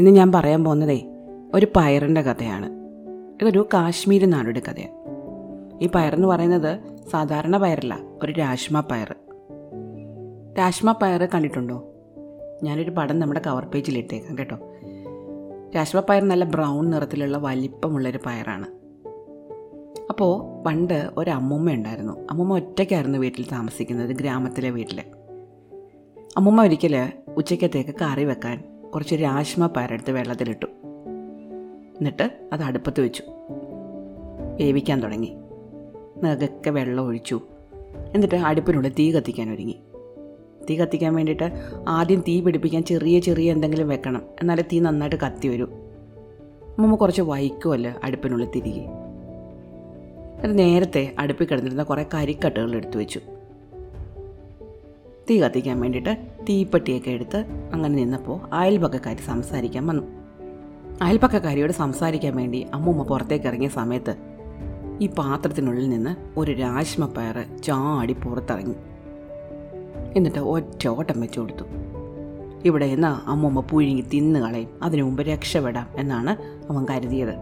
ഇന്ന് ഞാൻ പറയാൻ പോകുന്നതേ ഒരു പയറിന്റെ കഥയാണ്. ഇതൊരു കാശ്മീരി നാടിന്റെ കഥയാണ് ഈ പയറെന്ന് പറയുന്നത് സാധാരണ പയറല്ല ഒരു രാഷ്മ പയർ രാഷ്മ പയർ കണ്ടിട്ടുണ്ടോ? ഞാനൊരു പടം നമ്മുടെ കവർ പേജിൽ ഇട്ടേക്കാം കേട്ടോ. രാഷ്മ പയർ നല്ല ബ്രൗൺ നിറത്തിലുള്ള വലിപ്പമുള്ളൊരു പയറാണ്. അപ്പോൾ പണ്ട് ഒരു അമ്മൂമ്മ ഉണ്ടായിരുന്നു. അമ്മൂമ്മ ഒറ്റയ്ക്കായിരുന്നു വീട്ടിൽ താമസിക്കുന്നത് ഗ്രാമത്തിലെ വീട്ടിൽ അമ്മൂമ്മ ഒരിക്കൽ ഉച്ചക്കത്തേക്ക് കറി വെക്കാൻ കുറച്ച് രാശ്മ പാരെടുത്ത് വെള്ളത്തിലിട്ടു. എന്നിട്ട് അത് അടുപ്പത്ത് വെച്ചു. വേവിക്കാൻ തുടങ്ങി. നകൊക്കെ വെള്ളം ഒഴിച്ചു. എന്നിട്ട് അടുപ്പിനുള്ളിൽ തീ കത്തിക്കാൻ ഒരുങ്ങി. തീ കത്തിക്കാൻ വേണ്ടിയിട്ട് ആദ്യം തീ പിടിപ്പിക്കാൻ ചെറിയ ചെറിയ എന്തെങ്കിലും വെക്കണം. എന്നാലേ തീ നന്നായിട്ട് കത്തി വരൂ. അമ്മ കുറച്ച് വൈക്കുമല്ലോ അടുപ്പിനുള്ളിൽ തിരികെ. അത് നേരത്തെ അടുപ്പിൽ കിടന്നിരുന്ന കുറേ കരിക്കട്ടകൾ എടുത്തു വെച്ചു. തീ കത്തിക്കാൻ വേണ്ടിയിട്ട് തീപ്പെട്ടിയൊക്കെ എടുത്ത് അങ്ങനെ നിന്നപ്പോൾ അയൽപക്കക്കാരി സംസാരിക്കാൻ വന്നു. അയൽപക്കക്കാരിയോട് സംസാരിക്കാൻ വേണ്ടി അമ്മൂമ്മ പുറത്തേക്ക് ഇറങ്ങിയ സമയത്ത് ഈ പാത്രത്തിനുള്ളിൽ നിന്ന് ഒരു രാശ്മ പയർ ചാടി പുറത്തിറങ്ങി. എന്നിട്ട് ഒറ്റ ഓട്ടം വെച്ചു കൊടുത്തു. ഇവിടെ നിന്ന് അമ്മൂമ്മ പുഴുങ്ങി തിന്നു കളയും അതിനു മുമ്പ് രക്ഷപ്പെടാം എന്നാണ് അവൻ കരുതിയത്.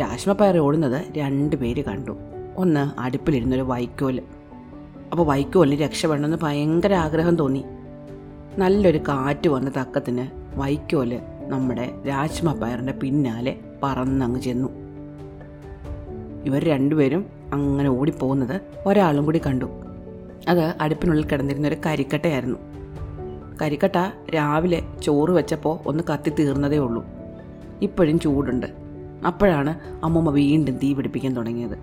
രാജ്മപ്പയർ ഓടുന്നത് രണ്ട് പേര് കണ്ടു. ഒന്ന് അടുപ്പിലിരുന്നൊരു വൈക്കോൽ. അപ്പോൾ വൈക്കോലിന് രക്ഷപ്പെടണമെന്ന് ഭയങ്കര ആഗ്രഹം തോന്നി. നല്ലൊരു കാറ്റ് വന്ന തക്കത്തിന് വൈക്കോൽ നമ്മുടെ രാജ്മപ്പയറിന്റെ പിന്നാലെ പറന്നങ്ങ് ചെന്നു. ഇവർ രണ്ടുപേരും അങ്ങനെ ഓടിപ്പോകുന്നത് ഒരാളും കൂടി കണ്ടു. അത് അടുപ്പിനുള്ളിൽ കിടന്നിരുന്ന ഒരു കരിക്കട്ടയായിരുന്നു. കരിക്കട്ട രാവിലെ ചോറ് വെച്ചപ്പോൾ ഒന്ന് കത്തി തീർന്നതേ ഉള്ളൂ. ഇപ്പോഴും ചൂടുണ്ട്. അപ്പോഴാണ് അമ്മൂമ്മ വീണ്ടും തീ പിടിപ്പിക്കാൻ തുടങ്ങിയത്.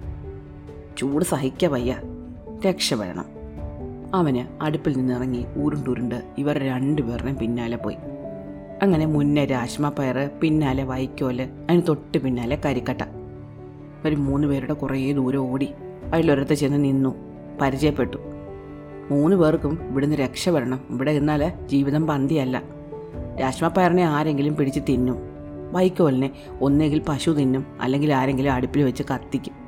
ചൂട് സഹിക്ക വയ്യ. രക്ഷപ്പെടണം. അവന് അടുപ്പിൽ നിന്നിറങ്ങി ഉരുണ്ടുരുണ്ട് ഇവർ രണ്ടുപേരുടെയും പിന്നാലെ പോയി. അങ്ങനെ മുന്നേ രാജ്മ പയർ പിന്നാലെ വൈക്കോൽ അതിന് തൊട്ട് പിന്നാലെ കരിക്കട്ട. ഒരു മൂന്ന് പേരുടെ കുറേ ദൂരം ഓടി അതിലൊരിടത്ത് ചെന്ന് നിന്നു. പരിചയപ്പെട്ടു. മൂന്ന് പേർക്കും ഇവിടുന്ന് രക്ഷപ്പെടണം. ഇവിടെ നിന്നാൽ ജീവിതം പന്തിയല്ല. രാജ്മ പയറിനെ ആരെങ്കിലും പിടിച്ച് തിന്നും. വൈക്കോലിനെ ഒന്നെങ്കിൽ പശു തിന്നും അല്ലെങ്കിൽ ആരെങ്കിലും അടുപ്പിൽ വെച്ച് കത്തിക്കും.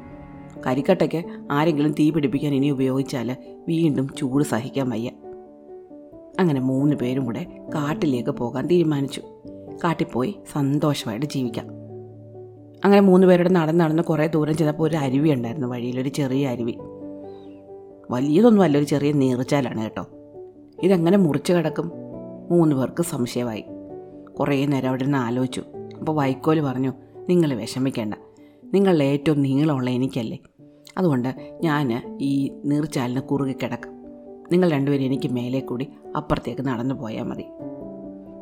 കരിക്കട്ടയ്ക്ക് ആരെങ്കിലും തീ പിടിപ്പിക്കാൻ ഇനി ഉപയോഗിച്ചാൽ വീണ്ടും ചൂട് സഹിക്കാൻ വയ്യ. അങ്ങനെ മൂന്ന് പേരും കൂടെ കാട്ടിലേക്ക് പോകാൻ തീരുമാനിച്ചു. കാട്ടിൽ പോയി സന്തോഷമായിട്ട് ജീവിക്കാം. അങ്ങനെ മൂന്ന് പേരുടെ നടന്ന് നടന്ന് കുറേ ദൂരം ചെന്നപ്പോൾ ഒരു അരുവി ഉണ്ടായിരുന്നു വഴിയിൽ ഒരു ചെറിയ അരുവി. വലിയതൊന്നും അല്ല ഒരു ചെറിയ നീർച്ചാലാണ് കേട്ടോ. ഇതെങ്ങനെ മുറിച്ച് കിടക്കും? മൂന്ന് പേർക്ക് സംശയമായി. കുറേ നേരം അവിടെ നിന്ന് ആലോചിച്ചു. അപ്പോൾ വൈക്കോൽ പറഞ്ഞു നിങ്ങൾ വിഷമിക്കേണ്ട. നിങ്ങളുടെ ഏറ്റവും നീളമുള്ള എനിക്കല്ലേ അതുകൊണ്ട് ഞാൻ ഈ നീർച്ചാലിന് കുറുകി കിടക്കും. നിങ്ങൾ രണ്ടുപേരും എനിക്ക് മേലെ കൂടി അപ്പുറത്തേക്ക് നടന്നു പോയാൽ മതി.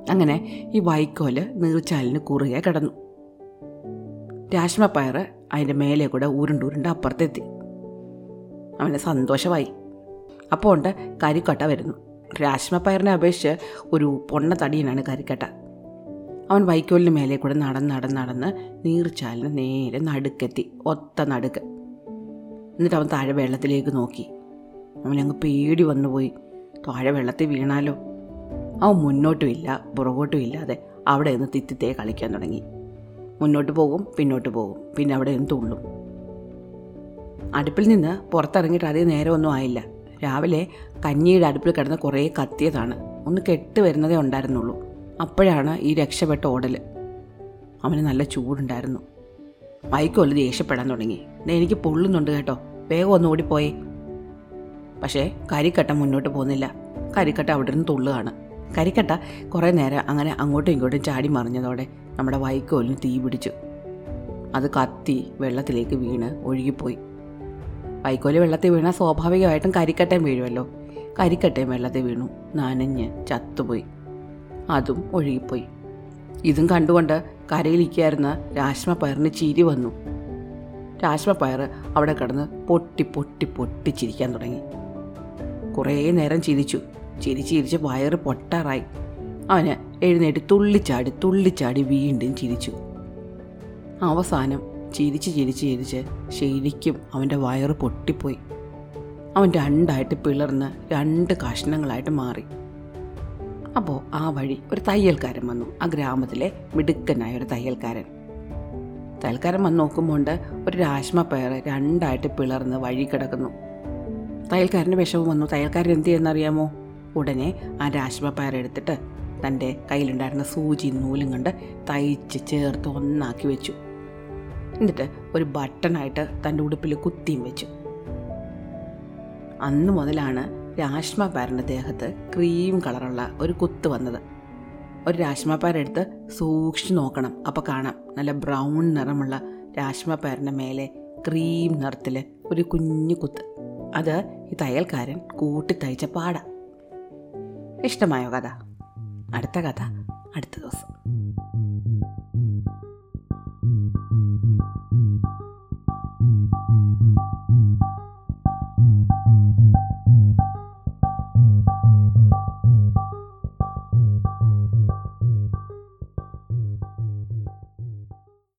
അങ്ങനെ ഈ വൈക്കോൽ നീർച്ചാലിന് കുറുകെ കിടന്നു. രാശ്മപ്പയർ അതിന്റെ മേലെ കൂടെ ഉരുണ്ടുരുണ്ട് അപ്പുറത്തെത്തി. അവന് സന്തോഷമായി. അപ്പോൾ ഉണ്ട് കരിക്കട്ട വരുന്നു. രാശ്മപ്പയറിനെ അപേക്ഷിച്ച് ഒരു പൊണ്ണ തടിയനാണ് കരിക്കട്ട. അവൻ വൈക്കോലിന് മേലെ കൂടെ നടന്ന് നടന്ന് നടന്ന് നീർച്ചാലിന് നേരെ നടുക്കെത്തി. ഒത്ത നടുക്ക്. എന്നിട്ട് അവൻ താഴെ വെള്ളത്തിലേക്ക് നോക്കി. അവനങ്ങ് പേടി വന്നുപോയി. താഴെ വെള്ളത്തിൽ വീണാലോ? അവൻ മുന്നോട്ടും ഇല്ല പുറകോട്ടും ഇല്ലാതെ അവിടെ നിന്ന് തിത്തിത്തേ കളിക്കാൻ തുടങ്ങി. മുന്നോട്ട് പോകും പിന്നോട്ട് പോകും പിന്നെ അവിടെ നിന്ന് തുള്ളും. അടുപ്പിൽ നിന്ന് പുറത്തിറങ്ങിയിട്ട് അധികം നേരമൊന്നും ആയില്ല. രാവിലെ കഞ്ഞിയുടെ അടുപ്പിൽ കിടന്ന് കുറേ കത്തിയതാണ്. ഒന്ന് കെട്ട് വരുന്നതേ ഉണ്ടായിരുന്നുള്ളൂ. അപ്പോഴാണ് ഈ രക്ഷപ്പെട്ട ഓടൽ അവന് നല്ല ചൂടുണ്ടായിരുന്നു. വൈക്കോൽ ദേഷ്യപ്പെടാൻ തുടങ്ങി. എനിക്ക് പൊള്ളുന്നുണ്ട് കേട്ടോ. വേഗം ഒന്ന് ഓടിപ്പോയി. പക്ഷേ കരിക്കട്ട മുന്നോട്ട് പോകുന്നില്ല. കരിക്കട്ട അവിടെ നിന്ന് തുള്ളുകയാണ്. കരിക്കട്ട കുറേ നേരം അങ്ങനെ അങ്ങോട്ടും ഇങ്ങോട്ടും ചാടി മറിഞ്ഞതോടെ നമ്മുടെ വൈക്കോലിന് തീ പിടിച്ചു. അത് കത്തി വെള്ളത്തിലേക്ക് വീണ് ഒഴുകിപ്പോയി. വൈക്കോൽ വെള്ളത്തിൽ വീണാൽ സ്വാഭാവികമായിട്ടും കരിക്കട്ടയും വീഴുമല്ലോ കരിക്കട്ടയും വെള്ളത്തിൽ വീണു. നനഞ്ഞ് ചത്തുപോയി. അതും ഒഴുകിപ്പോയി. ഇതും കണ്ടുകൊണ്ട് കരയിലിരിക്കായിരുന്ന രാശ്മ പയറിന് ചിരി വന്നു. രാശ്മ പയർ അവിടെ കിടന്ന് പൊട്ടി പൊട്ടി പൊട്ടി ചിരിക്കാൻ തുടങ്ങി. കുറേ നേരം ചിരിച്ചു. ചിരിച്ച് ചിരിച്ച് വയറ് പൊട്ടാറായി. അവന് എഴുന്നേറ്റ് തുള്ളിച്ചാടി തുള്ളിച്ചാടി വീണ്ടും ചിരിച്ചു. അവസാനം ചിരിച്ച് ചിരിച്ച് ചിരിച്ച് ശരിക്കും അവന്റെ വയറ് പൊട്ടിപ്പോയി. അവൻ രണ്ടായിട്ട് പിളർന്ന് രണ്ട് കഷ്ണങ്ങളായിട്ട് മാറി. അപ്പോൾ ആ വഴി ഒരു തയ്യൽക്കാരൻ വന്നു. ആ ഗ്രാമത്തിലെ മിടുക്കനായ ഒരു തയ്യൽക്കാരൻ. തയ്യൽക്കാരൻ വന്ന് നോക്കുമ്പോൾ ഒരു രാശ്മ പയർ രണ്ടായിട്ട് പിളർന്ന് വഴി കിടക്കുന്നു. തയ്യൽക്കാരന്റെ വിഷമം വന്നു. തയ്യൽക്കാരൻ എന്ത് ചെയ്യുന്നറിയാമോ? ഉടനെ ആ രാശ്മ പയർ എടുത്തിട്ട് തന്റെ കയ്യിലുണ്ടായിരുന്ന സൂചി നൂലും കണ്ട് തയ്ച്ച് ചേർത്ത് ഒന്നാക്കി വെച്ചു. എന്നിട്ട് ഒരു ബട്ടണായിട്ട് തന്റെ ഉടുപ്പിൽ കുത്തിയും വെച്ചു. അന്ന് മുതലാണ് രാഷ്മ പാരന്റെ ദേഹത്ത് ക്രീം കളറുള്ള ഒരു കുത്ത് വന്നത്. ഒരു രാഷ്മ പാരെടുത്ത് സൂക്ഷിച്ചു നോക്കണം. അപ്പോൾ കാണാം. നല്ല ബ്രൗൺ നിറമുള്ള രാഷ്മ പാരന്റെ മേലെ ക്രീം നിറത്തിൽ ഒരു കുഞ്ഞു കുത്ത്. അത് ഈ തയ്യൽക്കാരൻ കൂട്ടി തയ്ച്ച പാട. ഇഷ്ടമായോ കഥ? അടുത്ത കഥ. അടുത്ത ദിവസം.